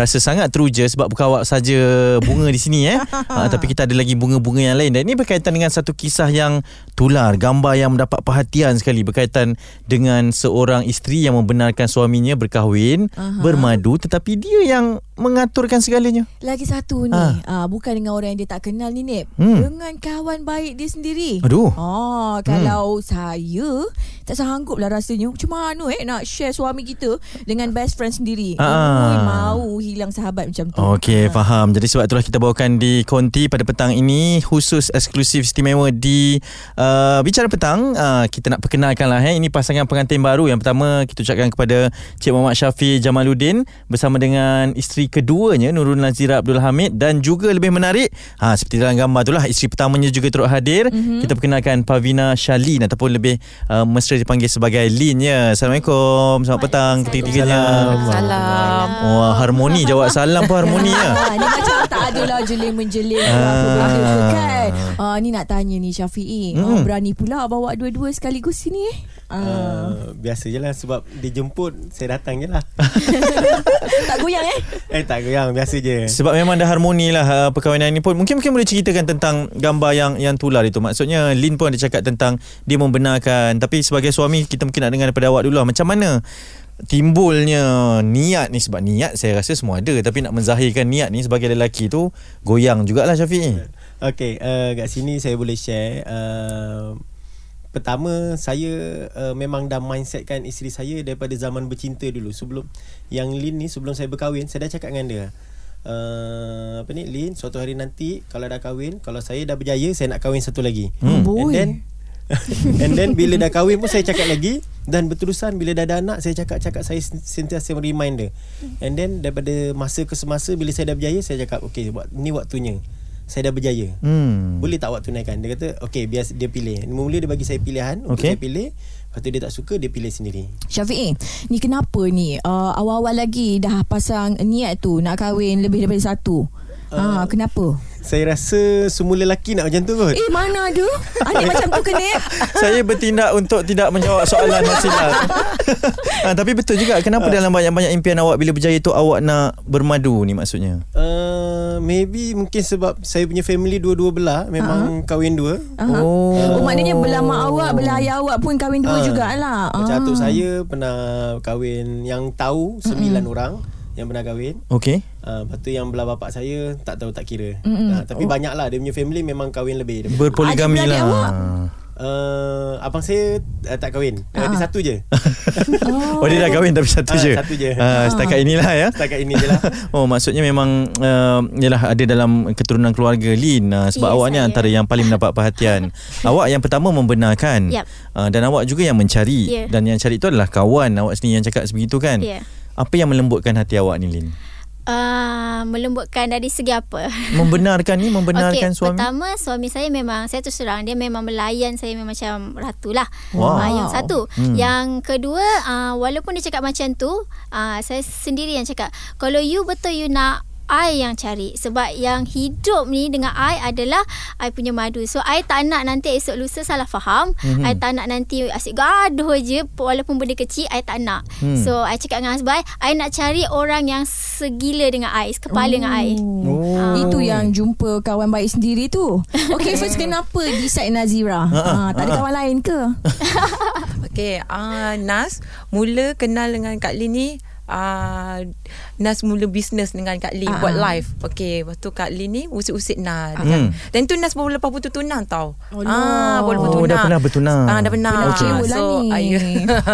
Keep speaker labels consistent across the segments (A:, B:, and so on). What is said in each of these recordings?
A: rasa sangat teruja sebab bukan awak saja bunga di sini eh. ha, tapi kita ada lagi bunga-bunga yang lain dan ini berkaitan dengan satu kisah yang tular, gambar yang mendapat perhatian sekali berkaitan dengan seorang isteri yang membenarkan suaminya berkahwin, uh-huh. bermadu tetapi dia yang mengaturkan segalanya.
B: Lagi satu ni, ha. uh, bukan dengan orang yang dia tak kenal ni, Nip. Hmm. Dengan kawan baik dia sendiri.
A: Aduh.
B: Oh, kalau hmm. saya tak sanggup lah rasanya. Cuma mana eh nak share suami kita dengan best friend sendiri. Ha. Mau hilang sahabat macam tu.
A: Okey, ha. faham. Jadi sebab itulah kita bawakan di Konti pada petang ini khusus eksklusif istimewa di uh, Bicara Petang. Uh, kita nak perkenalkan lah eh. Ini pasangan pengantin baru. Yang pertama kita ucapkan kepada Cik Muhammad Syafi Jamaluddin bersama dengan isteri keduanya Nurul Nazira Abdul Hamid dan juga lebih menarik ha, seperti dalam gambar tu lah isteri pertamanya juga turut hadir mm-hmm. kita perkenalkan Pavina Shalin ataupun lebih uh, mesra dipanggil sebagai Lin ya Assalamualaikum selamat petang ketiga-tiganya
C: Salam
A: Wah harmoni jawab salam pun harmoni ya
B: ni macam tak ada lah jeling menjeling ah. kan. Ah, ni nak tanya ni Syafi'i. Mm. ah, berani pula bawa dua-dua sekaligus sini eh?
D: Uh, biasa je lah sebab dia jemput saya datang je lah.
B: Tak goyang eh?
D: Eh tak goyang biasa je.
A: Sebab memang dah harmoni lah uh, perkahwinan ni pun. Mungkin mungkin boleh ceritakan tentang gambar yang yang tular itu. Maksudnya Lin pun ada cakap tentang dia membenarkan. Tapi sebagai suami kita mungkin nak dengar daripada awak dulu lah. Macam mana timbulnya niat ni sebab niat saya rasa semua ada tapi nak menzahirkan niat ni sebagai lelaki tu goyang jugalah Syafiq
D: Okay, uh, kat sini saya boleh share uh, pertama saya uh, memang dah mindsetkan isteri saya daripada zaman bercinta dulu. Sebelum yang Lin ni sebelum saya berkahwin saya dah cakap dengan dia uh, apa ni Lin suatu hari nanti kalau dah kahwin kalau saya dah berjaya saya nak kahwin satu lagi. Hmm. and then and then bila dah kahwin pun saya cakap lagi dan berterusan bila dah ada anak saya cakap-cakap saya sentiasa remind dia and then daripada masa ke semasa bila saya dah berjaya saya cakap okey buat ni waktunya saya dah berjaya. Hmm. Boleh tak awak tunaikan? Dia kata, okey, biar dia pilih. Mula dia bagi saya pilihan okay. untuk saya pilih. Lepas tu dia tak suka, dia pilih sendiri.
B: Syafiq, ni kenapa ni? Uh, awal-awal lagi dah pasang niat tu nak kahwin lebih daripada satu. Uh, ha, kenapa?
D: Saya rasa semua lelaki nak macam tu kot.
B: Eh, mana ada? Adik macam tu kena.
A: Saya bertindak untuk tidak menjawab soalan Masila. ha, tapi betul juga. Kenapa uh. dalam banyak-banyak impian awak bila berjaya tu awak nak bermadu ni maksudnya?
D: Uh, maybe mungkin sebab saya punya family dua-dua belah. Memang uh-huh. kahwin dua.
B: Uh-huh. Oh. oh. maknanya belah mak awak, belah ayah awak pun kahwin dua uh. jugalah.
D: Macam uh. atuk saya pernah kahwin yang tahu sembilan uh-huh. orang yang pernah kahwin.
A: Okey.
D: Uh, lepas tu yang belah bapak saya tak tahu tak kira. Uh, tapi oh. banyak lah dia punya family memang kahwin lebih.
A: Berpoligami lah.
D: Uh, abang saya uh, tak kahwin. Uh, dia satu je.
A: oh. oh dia dah kahwin tapi satu uh, je.
D: Satu je.
A: Uh, setakat inilah ya.
D: Setakat ini je lah.
A: oh maksudnya memang uh, yalah ada dalam keturunan keluarga Lin uh, sebab yes, awak ni antara yang paling mendapat perhatian. awak yang pertama membenarkan. Yep. Uh, dan awak juga yang mencari yeah. dan yang cari itu adalah kawan awak sendiri yang cakap sebegitu kan. Yeah. Apa yang melembutkan hati awak ni Lin?
C: Uh, melembutkan dari segi apa?
A: Membenarkan ni, membenarkan okay, suami.
C: Pertama, suami saya memang saya tu serang dia memang melayan saya memang macam ratu lah. Wow. Uh, yang satu. Hmm. Yang kedua, uh, walaupun dia cakap macam tu, uh, saya sendiri yang cakap, kalau you betul you nak I yang cari sebab yang hidup ni dengan I adalah I punya madu so I tak nak nanti esok lusa salah faham mm-hmm. I tak nak nanti asyik gaduh je walaupun benda kecil I tak nak mm. so I cakap dengan husband I nak cari orang yang segila dengan I sekepala oh. dengan I
B: oh. Ha. itu yang jumpa kawan baik sendiri tu Okay first kenapa decide Nazira ha, tak ada kawan lain ke
E: Okay uh, Nas mula kenal dengan Kak Lin ni uh, Nas mula bisnes dengan Kak Lee uh-huh. buat ah. live. Okey, waktu Kak Lee ni usik-usik Nas uh-huh. kan. Dan tu Nas baru lepas putus tunang tau.
A: Oh, ah, baru lepas tunang. Oh, dah pernah bertunang.
E: Ah, dah pernah.
B: Okay. So, ayo.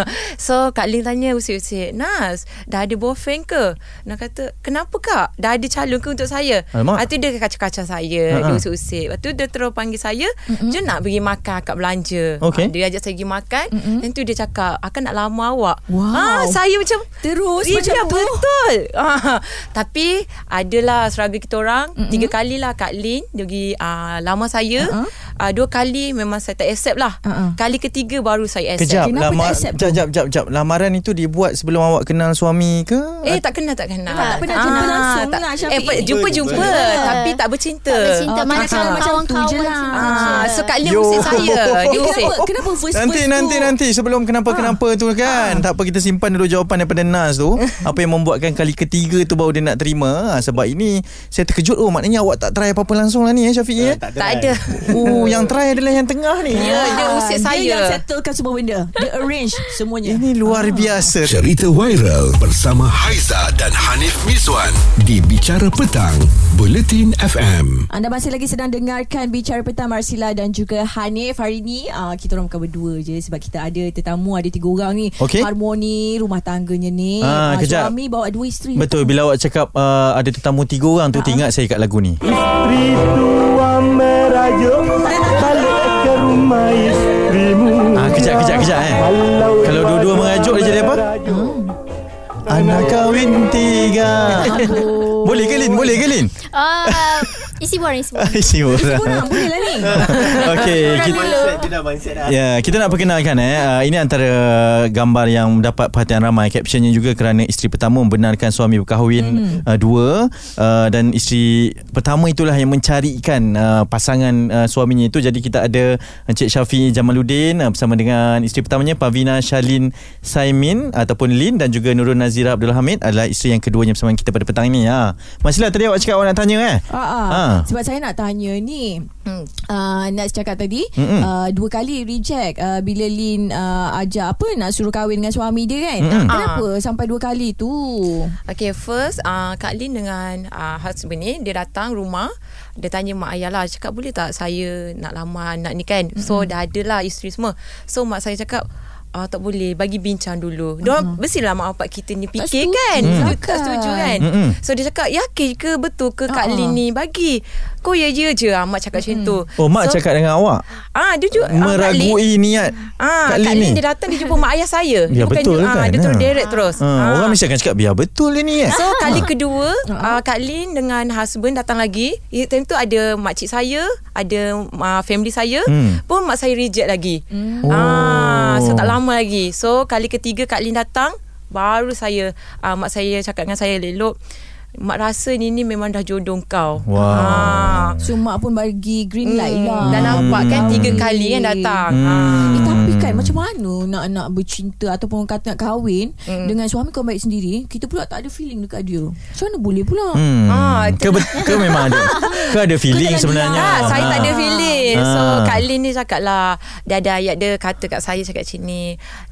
E: so Kak Lee tanya usik-usik, "Nas, dah ada boyfriend ke?" Nak kata, "Kenapa Kak? Dah ada calon ke untuk saya?" Ah tu dia kacau-kacau saya, uh-huh. dia usik-usik. Lepas tu dia terus panggil saya, uh-huh. "Jom nak pergi makan kat belanja."
A: Okay.
E: Ah, dia ajak saya pergi makan. Uh-huh. Dan tu dia cakap, "Akan nak lama awak."
B: Wow.
E: Ah, saya macam
B: terus
E: dia macam tu. betul. Ah, tapi adalah struggle kita orang. Mm-hmm. Tiga kali lah Kak Lin dia pergi uh, lama saya. Uh-huh. uh, dua kali memang saya tak accept lah.
B: Uh-uh.
E: Kali ketiga baru saya accept.
A: Kejap,
B: Kenapa tak
A: lamar,
B: accept
A: jap, jap, jap, jap. Lamaran itu dibuat sebelum awak kenal suami ke?
E: Eh tak kenal tak kenal.
B: Memang tak pernah jumpa langsung lah, Syafiq.
E: Eh pe- jumpa jumpa
D: Jumpa.
E: tapi tak bercinta.
C: Tak bercinta.
B: Ah,
C: Mana kalau
B: macam tu
C: kawan-kawan
B: je lah.
C: saja.
E: Ah, so Kak Lin
A: Yo.
E: usik saya. Dia usik.
B: kenapa? First
A: Nanti
B: first
A: nanti
B: tu?
A: nanti sebelum kenapa kenapa tu kan. Tak apa kita simpan dulu jawapan daripada Nas tu. Apa yang membuatkan kali ketiga tu baru dia nak terima. Ha, sebab ini saya terkejut oh maknanya awak tak try apa-apa langsung lah ni eh Syafiq eh.
D: tak,
E: Tak ada.
A: Oh yang try adalah yang tengah ni.
E: Ya, dia usik
B: Dia
E: saya.
B: yang settlekan semua benda. Dia arrange semuanya.
A: Ini luar biasa.
F: Cerita viral bersama Haiza dan Hanif Miswan di Bicara Petang, Buletin FM.
B: Anda masih lagi sedang dengarkan Bicara Petang Marsila dan juga Hanif Hari ni uh, kita orang bukan berdua je Sebab kita ada tetamu Ada tiga orang ni
A: Okey.
B: Harmoni rumah tangganya ni
A: Ah,
B: Ah,
A: kejap.
B: Suami bawa dua isteri
A: Betul bila awak cakap uh, ada tetamu tiga orang tu ingat saya kat lagu ni.
G: Istri tua merajuk balik ke rumah istrimu.
A: Ah kejap kejap kejap eh. Kalau dua-dua merajuk dia jadi apa? Anak kahwin tiga. Boleh ke Lin? Boleh ke Lin?
C: Ah, isi borang, isi borang.
A: Isi orang.
B: Korang boleh lah ni
A: Okey, kita
D: dia dah mindset dah.
A: Ya, kita nak perkenalkan eh. Uh, ini antara gambar yang mendapat perhatian ramai. Captionnya juga kerana isteri pertama membenarkan suami berkahwin mm. uh, dua uh, dan isteri pertama itulah yang mencarikan uh, pasangan uh, suaminya itu. Jadi kita ada Encik Syafi Jamaluddin uh, bersama dengan isteri pertamanya Pavina Shalin Saimin ataupun Lin dan juga Nurul Nazira Abdul Hamid adalah isteri yang keduanya bersama kita pada petang ini. Ha. Masihlah tadi awak cakap awak nak tanya eh.
B: Ah, ah.
A: Ah.
B: Sebab saya nak tanya ni
E: Hmm.
B: uh, Nas cakap tadi uh, Dua kali reject uh, Bila Lin uh, ajak apa Nak suruh kahwin dengan suami dia kan
A: Mm-mm.
B: Kenapa sampai dua kali tu
E: Okay first uh, Kak Lin dengan uh, husband ni Dia datang rumah Dia tanya mak ayah lah Cakap boleh tak saya nak lamar anak ni kan So dah ada lah isteri semua So mak saya cakap Ah, tak boleh bagi bincang dulu. Dia uh-huh. mestilah mak bapak kita ni
B: Tak
E: fikir
B: setuju
E: kan.
B: Mm.
E: Tak setuju kan.
A: Mm-mm.
E: So dia cakap yakin ke betul ke Kak
B: Uh-uh.
E: Lin ni bagi. Kau ya je je ah, mak cakap macam tu.
A: Oh, mak
E: so,
A: cakap dengan awak
E: Ah dia juga ah, Kak Lin-
A: meragui niat
E: Ah,
A: Kak
E: Kak
A: Lin
E: Lin
A: ni.
E: dia datang dia jumpa mak ayah saya.
A: Ya, betul
E: ah,
A: kan?
E: Dia terus
A: Ha.
E: direct terus.
A: Ha,
E: Ah.
A: Orang mesti akan cakap Biar betul dia ni eh
E: So kali kedua uh, Kak Lin dengan husband datang lagi ya, Time tu ada makcik saya Ada uh, family saya
A: Hmm.
E: Pun mak saya reject lagi
A: Oh.
E: ah, So tak lama lagi So kali ketiga Kak Lin datang Baru saya uh, Mak saya cakap dengan saya Lelok Mak rasa ni ni memang dah jodoh kau
A: Wow.
E: ah.
B: So mak pun bagi green light lah
E: Dan nampak kan Tiga
B: Okey.
E: kali kan datang
A: Hmm.
E: ah.
B: Eh, tapi kan macam mana nak nak bercinta ataupun kata nak kahwin
E: Mm.
B: dengan suami kau baik sendiri, kita pula tak ada feeling dekat dia. Macam mana boleh pula?
A: Hmm.
E: Ah,
A: ke, ke memang ada Ke ada feeling sebenarnya
E: Ah, saya tak ada
A: Ah.
E: feeling. So
A: Ah.
E: Kak Lin ni cakap lah Dia ada ayat dia kata kat saya cakap macam ni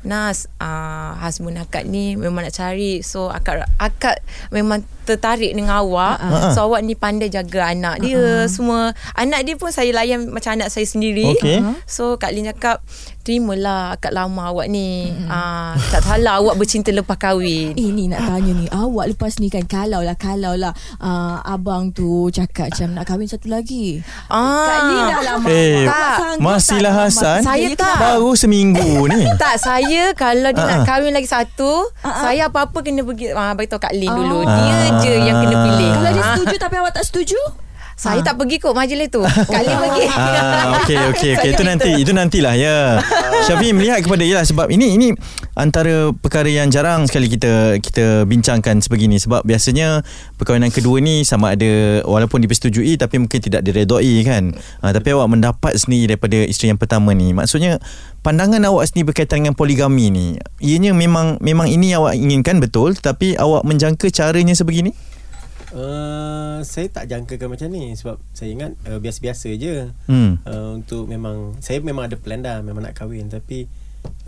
E: Nas uh, Husband akak ni memang nak cari So akak akak memang tertarik dengan awak
A: Ah.
E: So awak ni pandai jaga anak dia Semua Anak dia pun saya layan macam anak saya sendiri
A: Okey.
E: So Kak Lin cakap Terimalah akak lama awak ni. Uh, Tak salah awak bercinta lepas kahwin.
B: Eh ni nak tanya ni. Awak lepas ni kan Kalau lah Kalau lah uh, Abang tu cakap Macam nak kahwin satu lagi.
E: Ah.
B: Kak Lin dah lama
A: Eh,
B: awak sanggup
A: Masihlah
B: tak
A: Hasan
E: Saya tak.
A: Baru seminggu ni.
E: Tak saya Kalau dia
A: Ah,
E: nak
A: ah.
E: kahwin lagi satu
B: Ah, ah.
E: Saya apa-apa kena pergi ah, Bagi tahu Kak Lin dulu.
B: Ah.
E: Dia je yang kena pilih.
B: Kalau dia
E: Ah,
B: setuju Tapi awak tak setuju
E: Saya tak pergi kot majlis tu Kak Lin pergi
A: Ah, okey okey okey itu nanti itu nantilah ya. Syafi melihat kepada ialah sebab ini ini antara perkara yang jarang sekali kita kita bincangkan sebegini sebab biasanya perkahwinan kedua ni sama ada walaupun dipersetujui tapi mungkin tidak diredoi kan. Ah, tapi awak mendapat sendiri daripada isteri yang pertama ni. Maksudnya pandangan awak sendiri berkaitan dengan poligami ni. Ianya memang memang ini awak inginkan betul tetapi awak menjangka caranya sebegini?
D: Uh, saya tak jangkakan macam ni sebab saya ingat uh, biasa-biasa je.
A: Hmm.
D: Uh, untuk memang saya memang ada plan dah memang nak kahwin tapi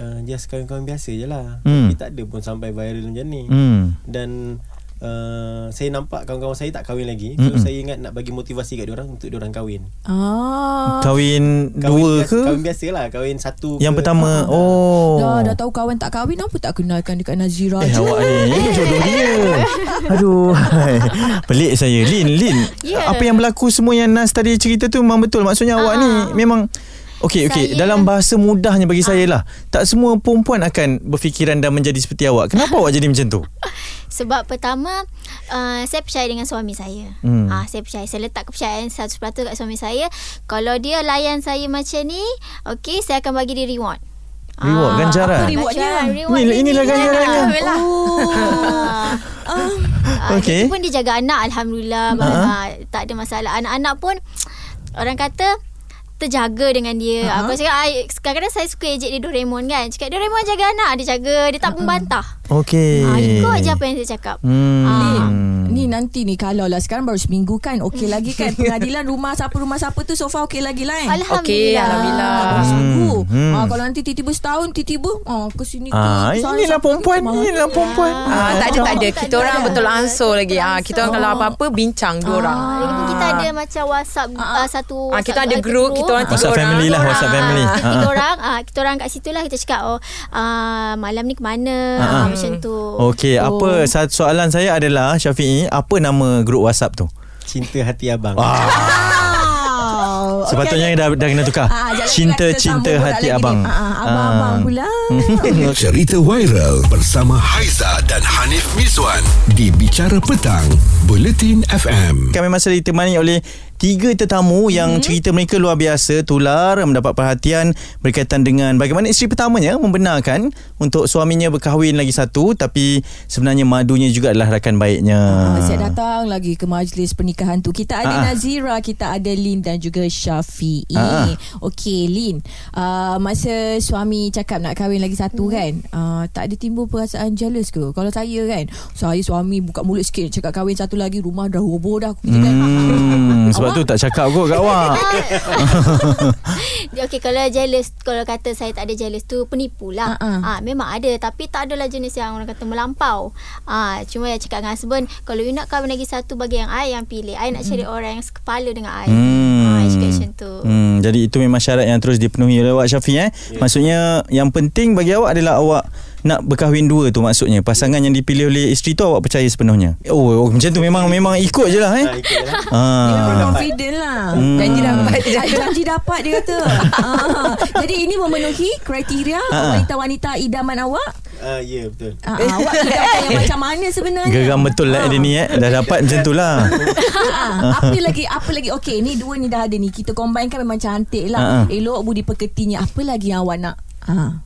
D: uh, just kahwin-kahwin biasa je lah.
A: Hmm.
D: Tapi tak ada pun sampai viral macam ni.
A: Hmm.
D: Dan uh, saya nampak kawan-kawan saya tak kahwin lagi. So saya ingat nak bagi motivasi kat orang untuk orang kahwin.
B: Ah,
A: Kahwin,
D: Kahwin
A: dua
D: biasa,
A: ke?
D: Kahwin biasa lah, kahwin satu
A: Yang
D: ke.
A: pertama.
D: Ah,
A: Oh.
B: Dah, dah tahu kawan tak kahwin Apa tak kenalkan dekat Nazira
A: Eh
B: je
A: awak ni Ini jodoh dia Aduh Pelik saya Lin Lin
C: Ya.
A: Apa yang berlaku Semua yang Nas tadi cerita tu Memang betul Maksudnya awak ni
C: Ah.
A: Memang Okey okey dalam bahasa mudahnya bagi saya lah tak semua perempuan akan berfikiran dan menjadi seperti awak. Kenapa awak jadi macam tu?
C: Sebab pertama uh, Saya percaya dengan suami saya
A: Hmm.
C: uh, Saya percaya Saya letak kepercayaan 100% kat suami saya Kalau dia layan saya macam ni Okay Saya akan bagi dia reward
A: Reward,
C: Ah,
A: ganjaran.
C: apa
B: Rewardnya?
C: Reward
A: Ini-
C: dia
A: inilah
C: ni lah.
B: Oh.
C: Ah,
A: Okey.
C: Dia pun dia jaga anak Alhamdulillah
A: Ha.
C: uh Tak ada masalah Anak-anak pun Orang kata terjaga dengan dia. Uh-huh. Aku cakap I, kadang-kadang saya suka ejek dia Doraemon kan. Cakap Doraemon jaga anak, dia jaga, dia tak membantah.
A: Okey.
C: Ah, ikut je apa yang saya cakap.
A: Hmm.
C: Ah.
B: Ni nanti ni kalau lah sekarang baru seminggu kan okey lagi kan pengadilan rumah siapa rumah siapa tu so far okey lagi lah eh.
C: Alhamdulillah.
E: Okey, Alhamdulillah.
B: Ah, baru
A: Hmm,
B: seminggu.
A: hmm.
B: Ah, kalau nanti tiba-tiba setahun tiba-tiba ah, ke sini ke
A: Ah,
B: sana,
A: inilah
B: sana,
A: perempuan,
B: mana.
A: inilah perempuan.
E: Ah, tak ada tak ada.
C: Tak
E: Kita
C: ada.
E: orang betul ansur lagi. Ah, kita orang kalau
B: Oh.
E: apa-apa bincang dua orang.
C: Kita ada macam WhatsApp uh, satu
E: Ah, kita ada group, kita orang tiga
A: WhatsApp
E: orang.
A: family lah, WhatsApp family.
C: Tiga
A: ah.
C: orang ah, Kita orang kat situ lah Kita cakap Oh Malam ni ke mana Macam tu
A: Okey,
B: Oh.
A: apa satu soalan saya adalah Syafi'i, apa nama grup WhatsApp tu?
D: Cinta hati abang.
A: Ah, sepatutnya dah dah kena tukar.
B: Ah, jangan
A: Cinta cinta
B: sambung
A: hati abang.
B: Ah, ah, abang-abang
A: Ah.
B: pula.
F: Cerita viral bersama Haiza dan Hanif Miswan di Bicara Petang, Buletin FM.
A: Kami masih ditemani oleh tiga tetamu yang cerita mereka luar biasa tular mendapat perhatian berkaitan dengan bagaimana isteri pertamanya membenarkan untuk suaminya berkahwin lagi satu tapi sebenarnya madunya juga adalah rakan baiknya.
B: Ah, Siap datang lagi ke majlis pernikahan tu. Kita ada
A: Ah, ah.
B: Nazira, kita ada Lin dan juga Syafi'i.
A: Ah.
B: Okey, Lin. Uh, masa suami cakap nak kahwin lagi satu
A: Hmm.
B: kan, uh, tak ada timbul perasaan jealous ke? Kalau saya kan, saya suami buka mulut sikit cakap kahwin satu lagi, rumah dah roboh dah. Kita kan.
A: Hmm, sebab tu tak cakap kot kat awak.
C: Dia Okey kalau jealous Kalau kata saya tak ada jealous tu Penipu lah
B: Ah, ah.
C: ah, Memang ada Tapi tak adalah jenis yang Orang kata melampau ah, Cuma yang cakap dengan husband Kalau you nak kahwin lagi satu Bagi yang I yang pilih I nak cari orang yang sekepala dengan I
A: Hmm.
C: I cakap macam tu
A: Hmm, jadi itu memang syarat yang terus dipenuhi oleh awak Syafi eh. Yeah. Maksudnya yang penting bagi awak adalah awak nak berkahwin dua tu maksudnya. Pasangan yang dipilih oleh isteri tu awak percaya sepenuhnya. Oh, oh macam tu memang memang ikut je lah eh.
D: Ha, ikutlah.
B: Dia memang
A: Ah.
B: confident lah.
A: Hmm.
E: Janji dapat.
B: Janji dapat dia kata. ah, jadi ini memenuhi kriteria
A: Ah.
B: wanita-wanita idaman awak.
D: Ah, ya betul.
B: Ah, ah, awak idaman yang macam mana sebenarnya?
A: Geram betul lah dia ni eh. Dah dapat macam tu lah.
B: Ah, apa lagi apa lagi okey ni dua ni dah ada ni kita combine kan memang cantik lah
A: Ah, ah.
B: elok budi pekertinya apa lagi yang awak nak ha.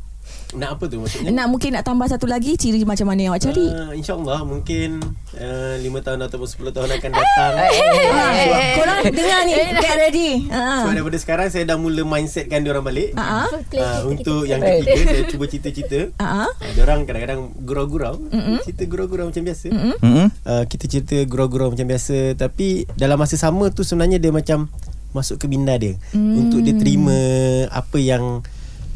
D: Nak apa tu maksudnya?
B: nak mungkin nak tambah satu lagi ciri macam mana yang awak cari
D: Uh, InsyaAllah mungkin uh, 5 tahun ataupun 10 tahun akan datang.
B: Ah, korang dengar ni get ready ha.
D: Sebab daripada sekarang saya dah mula mindsetkan diorang balik.
B: Ah, ah.
D: Uh, untuk yang ketiga saya cuba cerita-cerita.
B: Ah, ah.
D: Uh, diorang kadang-kadang gurau-gurau. Cerita gurau-gurau macam biasa.
A: Hmm.
D: Uh, kita cerita gurau-gurau macam biasa tapi dalam masa sama tu sebenarnya dia macam masuk ke minda dia untuk dia terima apa yang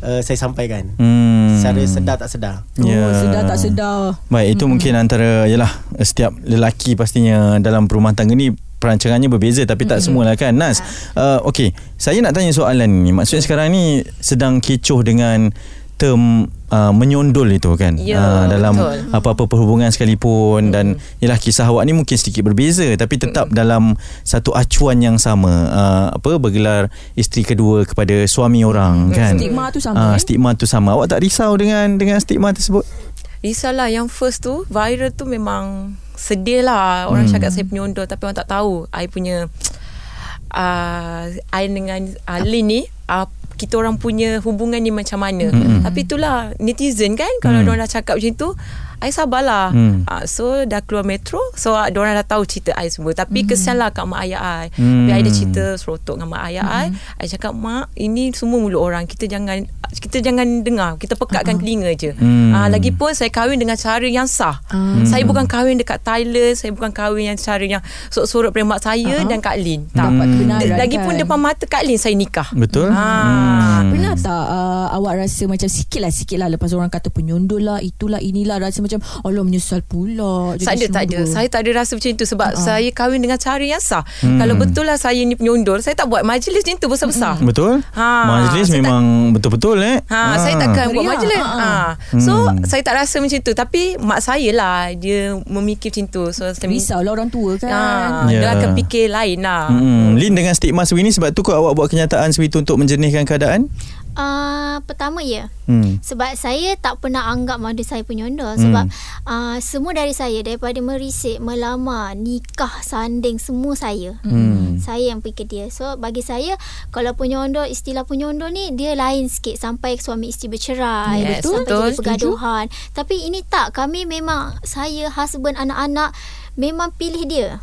D: uh, saya sampaikan.
A: Hmm.
D: Secara sedar tak sedar.
B: oh
A: Ya.
B: sedar tak sedar
A: Baik, itu mungkin antara yalah setiap lelaki pastinya dalam perumah tangga ni perancangannya berbeza tapi tak semualah kan Nas. Uh, okey, saya nak tanya soalan ni. Maksudnya sekarang ni sedang kecoh dengan term uh, menyondol itu kan?
E: Ya,
A: Ah, dalam
E: betul.
A: apa-apa perhubungan sekalipun dan yalah kisah awak ni mungkin sedikit berbeza tapi tetap dalam satu acuan yang sama. Uh, apa bergelar isteri kedua kepada suami orang kan?
B: stigma tu sama, eh?
A: stigma tu sama. Awak tak risau dengan dengan stigma tersebut?
E: Risaulah yang first tu Viral tu memang Sedih lah. Orang
A: Hmm.
E: cakap saya penyondol Tapi orang tak tahu. I punya uh, I dengan uh, Lin ni uh, kita orang punya hubungan ni macam mana
A: Mm-mm.
E: Tapi itulah Netizen kan Kalau
A: Mm.
E: mm. dah cakap macam tu I sabarlah
A: Mm.
E: uh, So dah keluar metro So uh, diorang dah tahu cerita I semua Tapi mm. kesian lah kat mak ayah I
A: Mm.
E: Tapi I dah cerita Serotok dengan mak ayah I I cakap mak Ini semua mulut orang Kita jangan Kita jangan dengar Kita pekatkan telinga je
A: Mm.
E: uh, Lagipun saya kahwin dengan cara yang sah
B: Mm.
E: Saya bukan kahwin dekat Thailand Saya bukan kahwin yang cara yang Sorok-sorok pada mak saya
B: Ah.
E: Dan Kak Lin
B: dapat
A: Hmm.
B: kebenaran
E: Lagipun
B: kan?
E: depan mata Kak Lin Saya nikah
A: betul
E: Ah,
B: Pernah tak uh, awak rasa macam sikit lah sikit lah lepas orang kata penyondol lah itulah inilah rasa macam Allah menyesal pula
E: tak ada, tak ada. Saya tak ada rasa macam itu sebab
B: Ah.
E: saya kahwin dengan cara yang sah.
A: Hmm.
E: Kalau betul lah saya ni penyondol, saya tak buat majlis macam tu besar-besar.
A: Betul
E: Ha,
A: Majlis
E: saya tak-
A: memang betul-betul eh.
E: Ha, saya takkan buat
B: Ria,
E: majlis.
B: ha,
E: Ha.
B: ha.
E: So
A: Hmm.
E: saya tak rasa macam tu tapi mak saya lah dia memikir macam tu. So saya
B: Risau lah orang tua kan.
E: Ha,
A: Ya.
E: Dia akan fikir lain lah.
A: Hmm. Lin dengan stigma sebegini sebab tu kau awak buat kenyataan sebegitu untuk menjernihkan keadaan?
C: Uh, pertama ya.
A: Hmm.
C: Sebab saya tak pernah anggap mada saya penyondol sebab uh, semua dari saya daripada merisik, melamar, nikah, sanding semua saya.
A: Hmm.
C: Saya yang pergi ke dia. So bagi saya kalau penyondol istilah penyondol ni dia lain sikit sampai suami isteri bercerai,
E: Yes,
C: sampai
E: betul.
C: jadi pergaduhan. Tapi ini tak kami memang saya husband anak-anak memang pilih dia.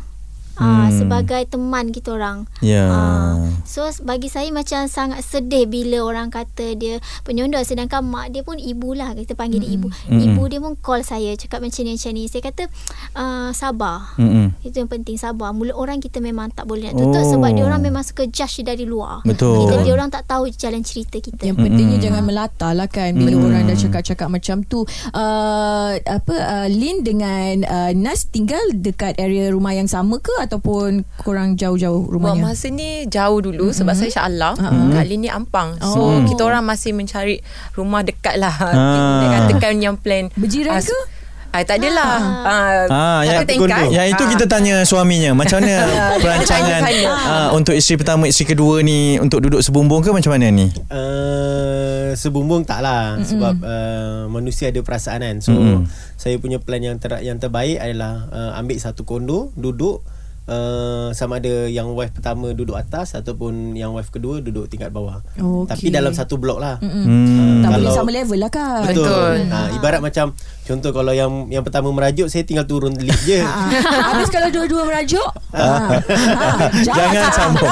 C: Ah
A: Hmm.
C: sebagai teman kita orang.
A: Ya.
C: Ah, so bagi saya macam sangat sedih bila orang kata dia penyondol sedangkan mak dia pun ibu lah kita panggil dia ibu.
A: Mm-mm.
C: Ibu dia pun call saya cakap macam ni macam ni. Saya kata uh, sabar.
A: Mm-mm.
C: Itu yang penting sabar. Mulut orang kita memang tak boleh nak tutup
A: Oh.
C: sebab dia orang memang suka judge dari luar.
A: Betul.
C: Kita dia orang tak tahu jalan cerita kita.
B: Yang pentingnya
A: Mm-mm.
B: jangan melata lah kan bila
A: Mm.
B: orang dah cakap-cakap macam tu. Uh, apa uh, Lin dengan uh, Nas tinggal dekat area rumah yang sama ke ataupun kurang jauh-jauh
E: Buat
B: rumahnya?
E: masa ni jauh dulu mm-hmm. sebab saya Shah Allah
B: Uh-uh.
E: Kak Lin ni Ampang So
B: Oh.
E: kita orang masih mencari rumah dekat lah
A: Ah.
E: Dia katakan yang plan
B: Berjiran
E: Ah,
B: ke?
E: Ah, tak adalah. Ah,
A: Ah, yang,
E: satu tingkat.
A: yang itu
E: Ah.
A: kita tanya suaminya macam mana perancangan
E: tanya.
A: ah, untuk isteri pertama isteri kedua ni untuk duduk sebumbung ke macam mana ni?
D: Uh, sebumbung tak lah mm sebab uh, manusia ada perasaan kan. So
A: Mm-mm.
D: saya punya plan yang ter yang terbaik adalah uh, ambil satu kondo, duduk Uh, sama ada yang wife pertama duduk atas ataupun yang wife kedua duduk tingkat bawah.
B: Okey.
D: Tapi dalam satu blok lah.
A: Hmm.
B: Tak boleh sama level lah kan?
D: Betul.
E: Betul.
D: Ha, ibarat macam contoh kalau yang yang pertama merajuk saya tinggal turun lift je.
B: Ah, Habis kalau dua-dua merajuk ah, ah,
A: Jangan sambung.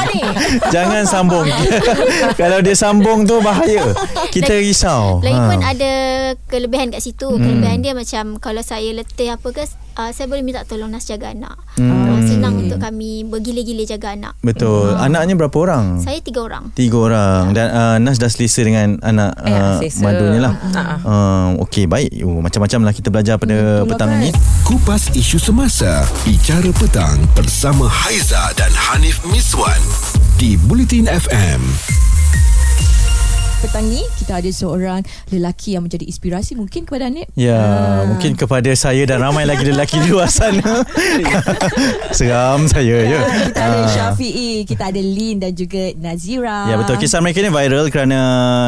A: Jangan sambung. Kalau dia sambung tu bahaya. Kita
C: Lagi-
A: risau.
C: Lagipun
A: Ha.
C: ada kelebihan kat situ.
A: Hmm.
C: Kelebihan dia macam kalau saya letih apa ke uh, saya boleh minta tolong Nas jaga anak.
A: Hmm.
C: Uh, senang untuk kami bergila-gila jaga anak.
A: Betul. Anaknya berapa orang?
C: Saya tiga orang.
A: Tiga orang dan uh, Nas dah selesa dengan anak
E: Eh,
A: uh, madunya lah.
E: Ah, ah.
A: Uh, Okey baik. Oh, macam-macam lah kita belajar pada
B: Itulah
A: petang ini.
F: Kupas isu semasa Bicara petang Bersama Haiza dan Hanif Miswan Di Bulletin FM
B: Petang ni kita ada seorang lelaki yang menjadi inspirasi mungkin kepada Anip.
A: Ya,
B: Ah.
A: mungkin kepada saya dan ramai lagi lelaki di luar sana. Seram saya ya.
B: Kita ada
A: Ah.
B: Syafi'i, kita ada Lin dan juga Nazira.
A: Ya betul Kisah mereka ni viral Kerana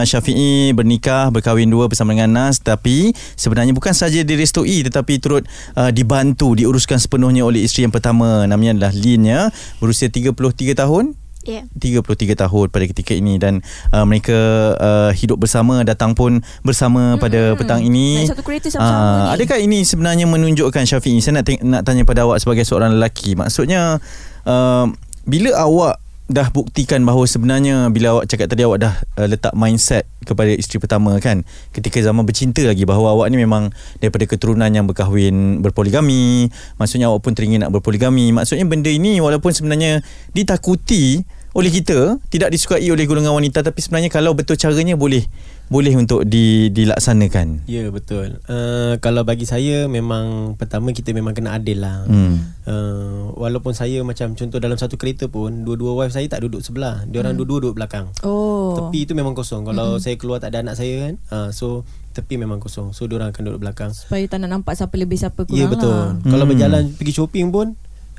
A: Syafi'i bernikah Berkahwin dua bersama dengan Nas Tapi Sebenarnya bukan saja direstui Tetapi turut uh, Dibantu Diuruskan sepenuhnya oleh isteri yang pertama Namanya adalah Lin ya Berusia 33 tahun
C: Ya.
A: 33 tahun pada ketika ini dan uh, mereka uh, hidup bersama datang pun bersama pada petang ini.
B: Satu kereta sama-sama
A: Ah,
B: ni.
A: adakah ini sebenarnya menunjukkan Syafi'i saya nak teng- nak tanya pada awak sebagai seorang lelaki maksudnya uh, bila awak dah buktikan bahawa sebenarnya bila awak cakap tadi awak dah uh, letak mindset kepada isteri pertama kan ketika zaman bercinta lagi bahawa awak ni memang daripada keturunan yang berkahwin berpoligami maksudnya awak pun teringin nak berpoligami. Maksudnya benda ini walaupun sebenarnya ditakuti oleh kita tidak disukai oleh golongan wanita tapi sebenarnya kalau betul caranya boleh boleh untuk di, dilaksanakan
D: Ya betul. Uh, kalau bagi saya memang pertama kita memang kena adil lah.
A: Hmm.
D: Uh, walaupun saya macam contoh dalam satu kereta pun dua-dua wife saya tak duduk sebelah. Dia orang dua-dua duduk belakang.
B: Oh.
D: Tepi itu memang kosong. Kalau saya keluar tak ada anak saya kan. Uh, so tepi memang kosong. So dia orang akan duduk belakang.
B: supaya tak nak nampak siapa lebih siapa kurang
D: Ya betul.
B: lah.
D: Kalau
A: Hmm.
D: berjalan pergi shopping pun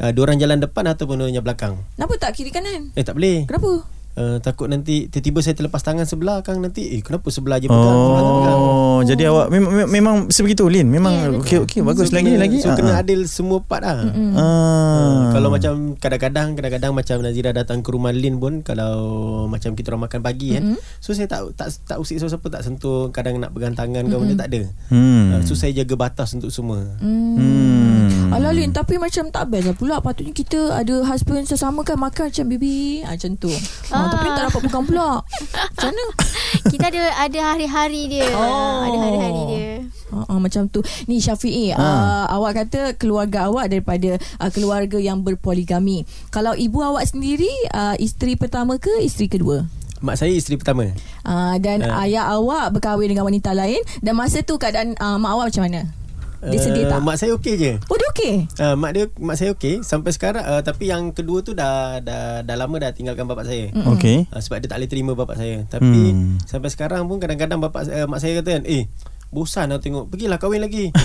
D: uh, orang jalan depan ataupun orang belakang.
B: Kenapa tak kiri kanan?
D: Eh tak boleh.
B: Kenapa?
D: Uh, takut nanti tiba-tiba saya terlepas tangan sebelah kang nanti eh kenapa sebelah je pegang sebelah pegang.
A: Oh, jadi awak memang memang, memang sebegitu Lin. Memang
C: betul.
A: okey okey bagus
D: so,
A: lagi
D: kena,
A: lagi.
D: So
A: Ah,
D: kena adil semua part lah.
B: Mm.
A: Ah.
D: Uh, kalau macam kadang-kadang kadang-kadang macam Nazira datang ke rumah Lin pun kalau macam kita orang makan pagi kan. So saya tak tak tak usik siapa-siapa tak sentuh kadang nak pegang tangan ke benda tak ada.
A: Hmm.
D: Uh, so saya jaga batas untuk semua.
A: Hmm.
B: Alah Lin Tapi macam tak best lah pula Patutnya kita ada husband sesama kan Makan macam baby ah, Macam tu ah.
C: Ah.
B: Tapi tak dapat pegang pula Macam mana
C: Kita ada ada hari-hari dia.
B: Oh.
C: Ada hari-hari dia.
B: Ah, ah, macam tu Ni Syafi'i ah. Awak kata keluarga awak Daripada ah, keluarga yang berpoligami Kalau ibu awak sendiri ah, Isteri pertama ke Isteri kedua
D: Mak saya isteri pertama.
B: ah, Dan
D: Ah.
B: ayah awak Berkahwin dengan wanita lain Dan masa tu keadaan ah, mak awak macam mana Dia sedia tak?
D: Mak saya okey je.
B: Oh dia okey?
D: Uh, mak dia mak saya okey sampai sekarang uh, tapi yang kedua tu dah dah dah lama dah tinggalkan bapak saya.
A: Okey.
D: Uh, sebab dia tak boleh terima bapak saya. Tapi
A: Hmm.
D: sampai sekarang pun kadang-kadang bapak uh, mak saya kata kan, "Eh, bosan lah tengok. Pergilah kahwin lagi."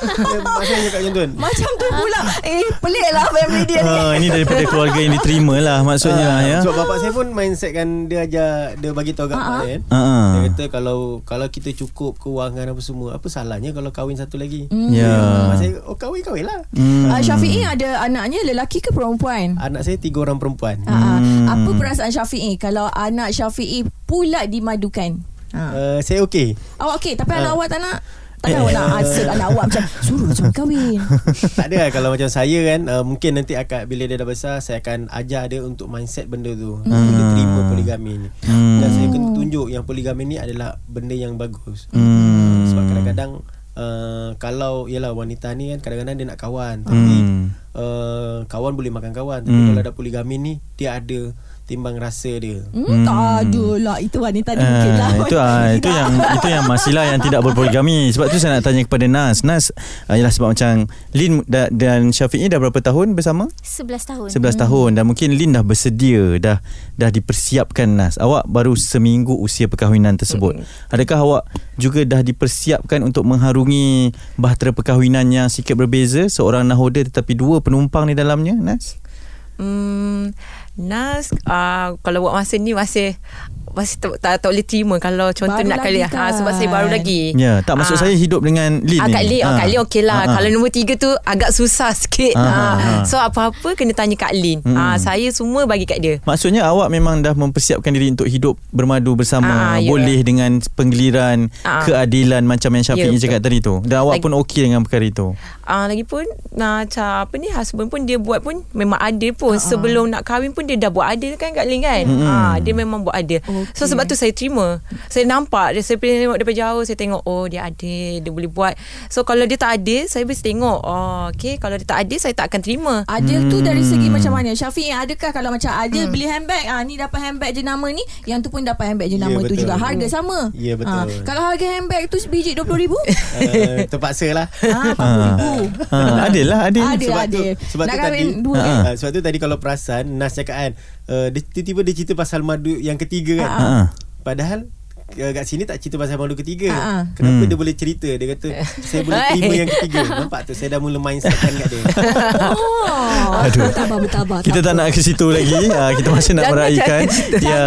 D: Mak saya cakap macam tu kan.
B: Macam tu pula. Eh pelik lah family dia ni.
A: Ha, ini daripada keluarga yang diterima lah maksudnya
D: Ah,
A: ya.
D: Sebab bapak saya pun mindset kan dia ajar dia bagi tahu kat
B: Ah,
D: mak
B: ah.
D: kan.
A: Ha, ha.
D: Dia kata kalau kalau kita cukup kewangan apa semua, apa salahnya kalau kahwin satu lagi?
A: Ya.
D: Mak saya, oh kahwin kahwin lah.
A: Hmm.
B: Uh, Syafi'i ada anaknya lelaki ke perempuan?
D: Anak saya tiga orang perempuan.
B: Ha, ha.
A: Hmm.
B: Apa perasaan Syafi'i kalau anak Syafi'i pula dimadukan? Ha.
D: Uh, saya okey.
B: Awak okey tapi anak
D: Ah.
B: awak tak nak? Takkan awak nak asal anak awak macam suruh suruh kahwin.
D: tak ada lah kalau macam saya kan uh, mungkin nanti akan bila dia dah besar saya akan ajar dia untuk mindset benda tu. Hmm. Dia terima poligami ni.
A: Hmm.
D: Dan saya kena tunjuk yang poligami ni adalah benda yang bagus.
A: Hmm.
D: Sebab kadang-kadang uh, kalau ialah wanita ni kan kadang-kadang dia nak kawan tapi
A: Hmm.
D: uh, kawan boleh makan kawan tapi
A: Hmm.
D: kalau ada poligami ni dia ada timbang rasa dia.
B: Hmm, tak ada lah Itu wanita ni mungkin lah
A: Ah, itu ah itu yang itu yang masilah yang tidak berpoligami. Sebab tu saya nak tanya kepada Nas. Nas uh, ialah sebab macam Lin da, dan Syafiq ni dah berapa tahun bersama?
C: 11 tahun
A: 11 tahun dan mungkin Lin dah bersedia dah dah dipersiapkan Nas. Awak baru seminggu usia perkahwinan tersebut. Adakah awak juga dah dipersiapkan untuk mengharungi bahtera perkahwinan yang sikit berbeza seorang nahoda tetapi dua penumpang di dalamnya Nas?
E: Hmm, Nas uh, kalau buat masa ni masih masih tak, tak, tak boleh terima kalau contoh
B: Baru
E: nak kali ha,
B: kan?
E: sebab saya baru lagi.
A: Ya, tak maksud
E: Ah.
A: saya hidup dengan Lin
E: Ah,
A: ni.
E: Kak Lin, oh,
A: Ah.
E: Kak Lin okey lah.
A: Ah, ah.
E: Kalau nombor tiga tu agak susah sikit.
A: Ah,
E: Ah,
A: ah, ah.
E: So apa-apa kena tanya Kak Lin.
A: Mm-mm.
E: Ah, saya semua bagi kat dia.
A: Maksudnya awak memang dah mempersiapkan diri untuk hidup bermadu bersama
E: Ah, ya.
A: boleh dengan penggiliran
E: Ah.
A: keadilan macam yang Syafiq
E: Ya,
A: yeah, cakap tadi tu dan awak
E: Lagi-
A: pun okey dengan perkara itu
E: Ah, lagipun nah, macam apa ni husband pun dia buat pun memang adil pun
B: Ah,
E: sebelum nak kahwin pun dia dah buat adil kan Kak Lin kan.
A: Mm-mm.
E: Ah, dia memang buat adil. So sebab tu saya terima. Saya nampak dia saya pergi tengok daripada jauh saya tengok oh dia adil, dia boleh buat. So kalau dia tak adil saya mesti tengok oh okey kalau dia tak adil saya tak akan terima.
B: Adil tu dari segi
A: Hmm.
B: macam mana Syafiq adakah kalau macam Adil beli handbag ah ni dapat handbag jenama ni yang tu pun dapat handbag jenama
D: Ya,
B: tu
D: betul.
B: juga harga sama
D: Ya, betul.
B: Ah, kalau harga handbag tu sebiji RM20,000
D: Uh, terpaksa lah.
B: ah RM40,000
A: ha, adil lah adil
B: Adil
D: sebab
B: adil
D: tu sebab
B: Nak
D: tu tadi
B: dua
A: Ha,
B: kan?
A: ha.
D: uh, sebab tu tadi kalau perasan Nas cakap kan uh, dia tiba-tiba dia cerita pasal madu yang ketiga kan
B: Ha,
A: ha.
D: padahal uh, kat sini tak cerita pasal madu ketiga
B: ha.
D: kenapa
A: Hmm.
D: dia boleh cerita dia kata saya boleh terima yang ketiga nampak tu saya dah mula mindsetkan kat dia
B: Oh,
A: Aduh.
B: bertabah bertabah.
A: kita tak nak ke situ lagi ha, kita masih nak meraihkan ya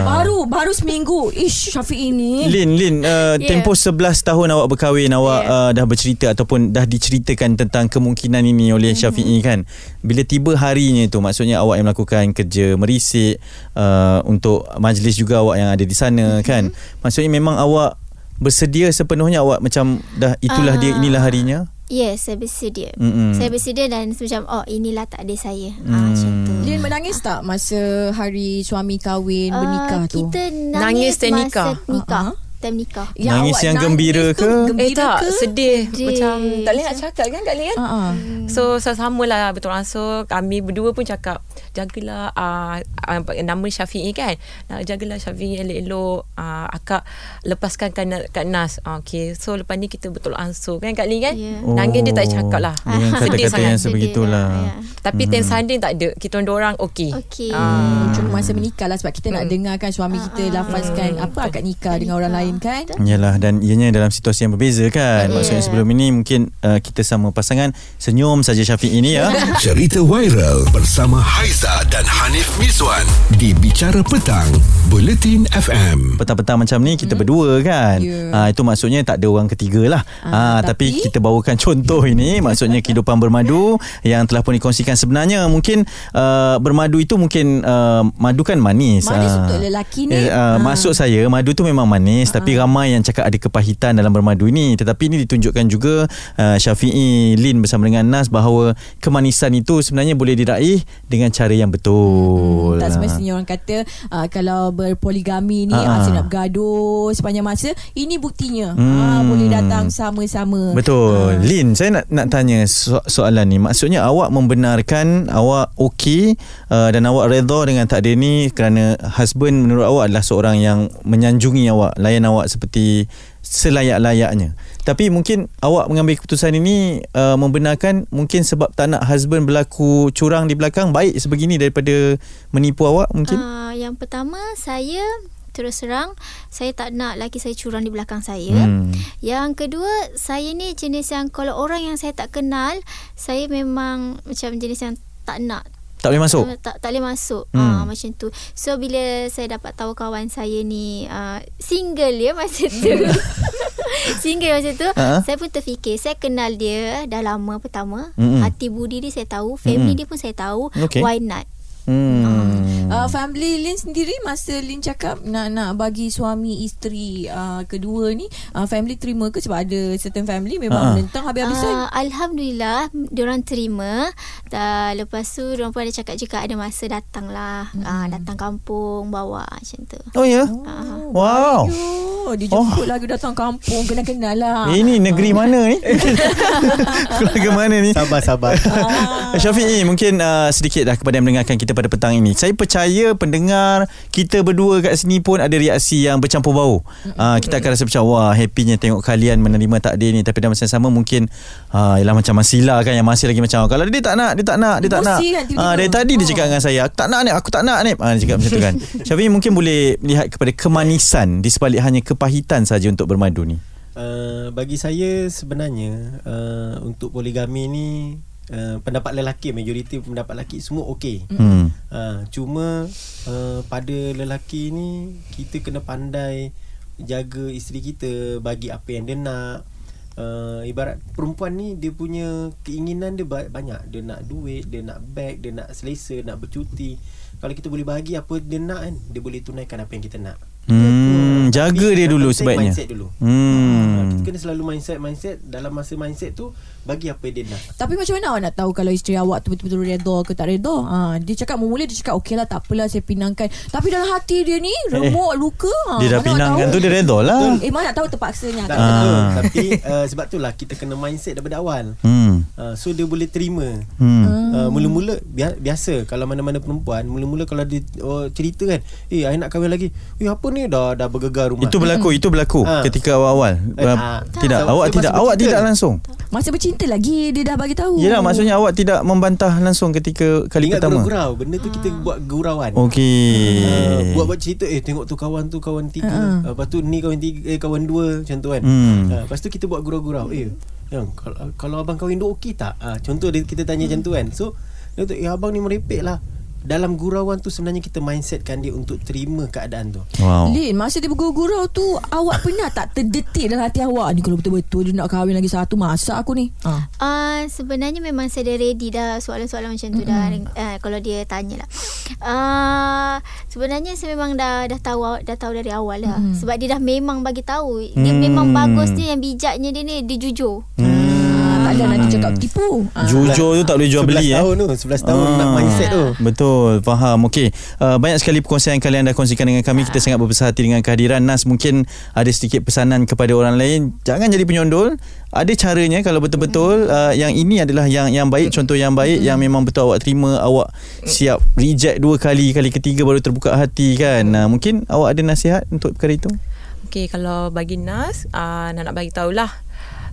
B: Baru baru seminggu. Ish Syafiq ini.
A: Lin Lin uh,
C: Ya.
A: tempoh 11 tahun awak berkahwin awak
C: Ya.
A: uh, dah bercerita ataupun dah diceritakan tentang kemungkinan ini oleh
B: Mhm.
A: Syafi'i kan bila tiba harinya itu maksudnya awak yang melakukan kerja merisik uh, untuk majlis juga awak yang ada di sana
B: Mhm.
A: kan maksudnya memang awak bersedia sepenuhnya awak macam dah itulah dia
C: Ah.
A: inilah harinya
C: Yes saya bersedia
A: Mm-mm.
C: Saya bersedia dan macam Oh inilah tak ada saya
A: Hmm.
C: ah, Macam tu
B: Lin menangis tak masa hari suami kahwin
C: Ah,
B: bernikah tu?
C: Kita
E: Nangis
C: nangis, masa
E: nikah.
C: nikah
B: Ah, ah.
C: Time nikah
A: Nangis
B: awak
A: yang gembira
B: tu
A: ke?
B: Gembira
E: Eh tak
B: ke?
E: sedih.
C: Sedih.
E: Macam tak boleh nak cakap kan Kak Lin kan?
B: Ah, ah.
E: So sama lah betul langsung kami berdua pun cakap jagalah uh, uh, nama Syafi'i kan nak jagalah Syafi'i elok-elok uh, akak lepaskan kat, Na- kat Nas uh, okay so lepas ni kita betul ansur kan Kak Lin kan
C: Ya.
E: nangis dia tak cakap lah
A: dengan
E: sedih
A: kata-kata
E: sangat
A: yang sebegitulah
C: Ya.
E: tapi time sanding tak ada kita orang okey
C: Okey.
E: Ah.
B: Cuma masa menikah lah sebab kita nak dengarkan suami kita lafazkan apa akad nikah dengan orang lain kan.
A: Yalah dan ianya dalam situasi yang berbeza kan. Maksudnya
C: Yeah.
A: sebelum ini mungkin uh, kita sama pasangan senyum saja Syafiq ini ya.
F: Cerita viral bersama Haiza dan Hanif Miswan di Bicara Petang, Buletin FM.
A: Petang-petang macam ni kita berdua kan.
B: Ya.
A: Ah itu maksudnya tak ada orang ketiga lah. Ah,
B: Ah,
A: tapi,
B: tapi-
A: kita bawakan contoh ini maksudnya kehidupan bermadu yang telah pun dikongsikan sebenarnya mungkin uh, bermadu itu mungkin uh, madu kan manis.
B: Manis
A: Ah.
B: untuk lelaki ni.
A: Eh, uh,
B: Ah.
A: Maksud saya madu tu memang manis tapi ramai yang cakap ada kepahitan dalam bermadu ini tetapi ini ditunjukkan juga uh, Syafi'i Lin bersama dengan Nas bahawa kemanisan itu sebenarnya boleh diraih dengan cara yang betul.
B: Tak semestinya orang kata uh, kalau berpoligami ni
A: Ah, ah.
B: asyik nak bergaduh sepanjang masa. Ini buktinya.
A: Hmm.
B: Ah, boleh datang sama-sama.
A: Betul.
B: Ah.
A: Lin, saya nak nak tanya so- soalan ni. Maksudnya awak membenarkan awak okey uh, dan awak redha dengan takdir ni kerana husband menurut awak adalah seorang yang menyanjungi awak, layan awak seperti selayak-layaknya. Tapi mungkin awak mengambil keputusan ini uh, membenarkan mungkin sebab tak nak husband berlaku curang di belakang baik sebegini daripada menipu awak mungkin.
C: Uh, yang pertama saya terus terang saya tak nak laki saya curang di belakang saya.
A: Hmm.
C: Yang kedua saya ni jenis yang kalau orang yang saya tak kenal saya memang macam jenis yang tak nak
A: Tak boleh masuk.
C: Uh, tak tak boleh masuk.
A: Hmm.
C: Uh, macam tu. So bila saya dapat tahu kawan saya ni uh, single ya masa tu. single masa tu,
A: Ha?
C: saya pun terfikir saya kenal dia dah lama pertama.
A: Mm-mm.
C: Hati budi dia saya tahu, family
A: Mm-mm.
C: dia pun saya tahu.
A: Okey.
C: Why not?
A: Hmm.
B: Uh, family Lin sendiri masa Lin cakap nak nak bagi suami isteri uh, kedua ni uh, family terima ke sebab ada certain family memang
A: Ha.
B: menentang habis-habisan.
C: Uh, Alhamdulillah Diorang terima Dan lepas tu Diorang pun ada cakap juga Ada masa datang lah hmm. uh, Datang kampung Bawa macam tu
A: Oh ya.
C: uh,
A: Wow.
B: Oh, dia jemput lagi datang kampung kenal-kenal lah.
A: Ini negeri mana ni? Keluarga mana ni?
D: Sabar sabar.
A: Ah. Syafiq mungkin uh, sedikit dah kepada yang mendengarkan kita pada petang ini. Saya percaya pendengar kita berdua kat sini pun ada reaksi yang bercampur bau. Uh, kita akan rasa macam wah happynya tengok kalian menerima takdir ni tapi dalam masa yang sama mungkin uh, ialah macam Masila kan yang masih lagi macam kalau dia tak nak dia tak nak dia tak nak.
B: Kan.
A: Ah dari tadi dia
B: Oh.
A: cakap dengan saya aku tak nak ni aku tak nak ni. Ah dia cakap macam tu kan. Syafiq mungkin boleh lihat kepada kemanisan di sebalik hanya kepahitan saja untuk bermadu ni.
D: Uh, bagi saya sebenarnya uh, untuk poligami ni uh, pendapat lelaki majoriti pendapat lelaki semua okey.
A: Hmm.
D: Uh, cuma uh, pada lelaki ni kita kena pandai jaga isteri kita bagi apa yang dia nak. Uh, ibarat perempuan ni dia punya keinginan dia ba- banyak. Dia nak duit, dia nak beg, dia nak selesa, nak bercuti. Kalau kita boleh bagi apa dia nak kan, dia boleh tunaikan apa yang kita nak.
A: Hmm, jaga
D: Tapi
A: dia dulu sebaiknya.
D: Mindset dulu.
A: Hmm.
D: Ah, Kita kena selalu mindset mindset dalam masa mindset tu bagi apa dia nak.
B: Tapi macam mana awak nak tahu kalau isteri awak tu betul-betul redha ke tak redha? Ha, dia cakap mula dia cakap okey lah tak apalah saya pinangkan. Tapi dalam hati dia ni remuk luka. Ha,
A: Dia dah pinangkan
B: tahu?
A: tu dia redha lah.
B: Eh mana nak tahu terpaksanya
D: Tak
B: kan?
A: Ah.
D: betul. Tapi uh, sebab tu lah kita kena mindset daripada awal.
A: Hmm.
D: Uh, so dia boleh terima.
A: Hmm.
D: Uh, mula-mula bia- biasa kalau mana-mana perempuan mula-mula kalau dia oh, cerita kan eh I nak kahwin lagi eh apa ni dah dah bergegar rumah
A: Itu berlaku, itu berlaku
D: Ah.
A: ketika awal-awal.
D: Eh, ah.
A: tidak,
D: Tak.
A: awak
D: Dia
A: tidak,
D: masa
A: awak
D: bercinta.
A: tidak langsung.
B: Masa bercinta lagi dia dah bagi tahu.
A: Yelah, maksudnya awak tidak membantah langsung ketika kali
D: Ingat
A: pertama.
D: gurau-gurau Benda tu kita buat gurauan
A: Okey.
D: Uh, buat-buat cerita Eh tengok tu kawan tu Kawan tiga uh-huh. uh, Lepas tu ni kawan tiga Eh kawan dua Macam tu kan
A: Hmm.
D: uh, Lepas tu kita buat gurau-gurau Eh yang, kalau, kalau abang kahwin dua okey tak uh, Contoh dia, kita tanya macam tu kan So dia kata Eh abang ni merepek lah dalam gurauan tu sebenarnya kita mindsetkan dia untuk terima keadaan tu.
A: Wow.
B: Lin, masa dia bergurau tu awak pernah tak terdetik dalam hati awak ni kalau betul-betul dia nak kahwin lagi satu masa aku ni. Ha.
C: Uh, sebenarnya memang saya dah ready dah soalan-soalan macam tu mm-hmm. dah uh, kalau dia tanya lah. Uh, sebenarnya saya memang dah dah tahu dah tahu dari awal lah. Mm-hmm. Sebab dia dah memang bagi tahu. Dia
A: Hmm.
C: memang bagusnya yang bijaknya dia ni dia jujur.
B: Ha, tak ada nanti cakap tipu. Ha.
A: Jujur tu tak boleh jual
D: 11
A: beli eh.
D: tahun tu 11 tahun
A: Ah.
D: nak mindset tu.
A: Betul, faham. Okey. Uh, banyak sekali perkongsian yang kalian dah kongsikan dengan kami. Kita sangat berbesar hati dengan kehadiran Nas. Mungkin ada sedikit pesanan kepada orang lain. Jangan jadi penyondol. Ada caranya kalau betul-betul uh, yang ini adalah yang yang baik, contoh yang baik yang memang betul awak terima, awak siap reject dua kali, kali ketiga baru terbuka hati kan. Uh, mungkin awak ada nasihat untuk perkara itu?
E: Okay, kalau bagi Nas, uh, nak nak bagi tahulah.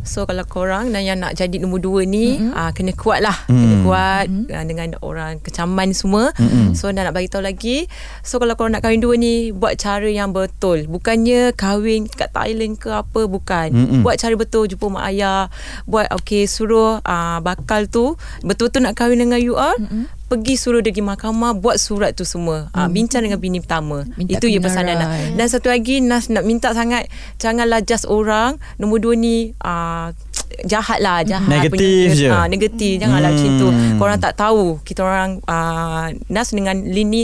E: So kalau korang dan yang nak jadi nombor dua ni mm-hmm. uh, kena kuat lah, mm. kena kuat mm-hmm. uh, dengan orang kecaman semua.
A: Mm-mm.
E: So nak nak bagi tahu lagi. So kalau korang nak kahwin dua ni buat cara yang betul. Bukannya kahwin kat Thailand ke apa bukan.
A: Mm-mm.
E: Buat cara betul jumpa mak ayah. Buat okay suruh uh, bakal tu betul-betul nak kahwin dengan you all. Mm-hmm. Pergi suruh dia pergi mahkamah buat surat tu semua. Mm. Uh, bincang dengan bini pertama.
B: Minta
E: Itu je pesanan lah. Dan satu lagi Nas nak minta sangat janganlah just orang nombor dua ni uh, jahat lah jahat
A: Negatif je.
E: uh, negatif janganlah
A: Hmm.
E: macam tu korang tak tahu kita orang uh, Nas dengan Lin ni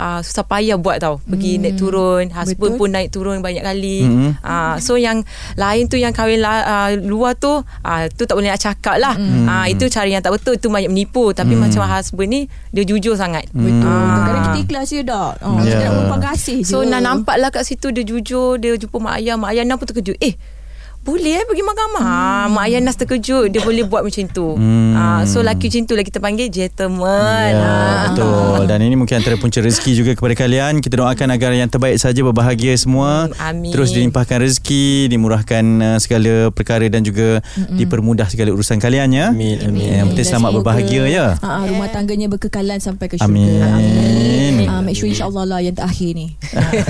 E: Uh, susah payah buat tau Pergi
B: Hmm.
E: naik turun Husband
B: Betul.
E: pun naik turun banyak kali
A: Hmm.
E: uh, So yang lain tu Yang kahwin la, uh, luar tu uh, Tu tak boleh nak cakap lah
A: Hmm.
E: uh, Itu cara yang tak betul Itu banyak menipu Tapi macam husband ni Dia jujur sangat
B: Betul.
E: Ah.
B: Kadang-kadang kita ikhlas je dak. Oh,
A: Ya.
B: Kita nak menumpang kasih je.
E: So nak nampak lah kat situ Dia jujur Dia jumpa mak ayah Mak ayah pun terkejut Eh boleh eh pergi mahkamah. Hmm. Mak ayah Nas terkejut dia boleh buat macam tu.
A: Hmm.
E: Ah, so laki macam tu lah kita panggil gentleman.
A: Ya,
E: Ah.
A: betul. Dan ini mungkin antara punca rezeki juga kepada kalian. Kita doakan agar yang terbaik saja berbahagia semua.
E: Hmm, amin.
A: Terus dilimpahkan rezeki, dimurahkan uh, segala perkara dan juga Mm-mm. dipermudah segala urusan kalian ya.
D: Amin, amin.
A: Yang penting selamat
B: semoga,
A: berbahagia ya.
B: ah, rumah tangganya berkekalan sampai ke syurga.
A: Amin.
B: Amin. Ah, make sure insyaAllah lah yang terakhir ni.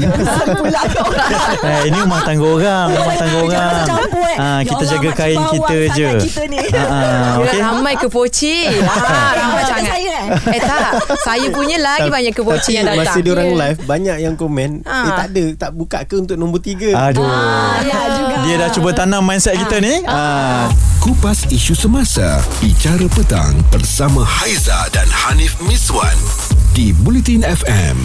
B: Pula ke orang.
A: Eh, ini rumah tangga orang, rumah tangga orang.
B: Eh.
A: Ah,
B: Ya
A: kita
B: Allah,
A: jaga
B: makcik
A: kain kita je.
B: kita ni.
A: Ah, ah,
E: Kira
A: okey.
E: ramai ke poci. ah, ramai sangat.
B: saya, eh?
E: eh tak, saya punya lagi banyak ke poci yang datang.
D: Masa dia orang live Banyak yang komen
E: Ha.
D: Eh tak ada Tak buka ke untuk nombor tiga
A: Aduh.
B: ya juga.
A: Dia dah cuba tanam mindset kita ni. Ah.
F: Kupas isu semasa Bicara petang Bersama Haiza dan Hanif Miswan Di Bulletin FM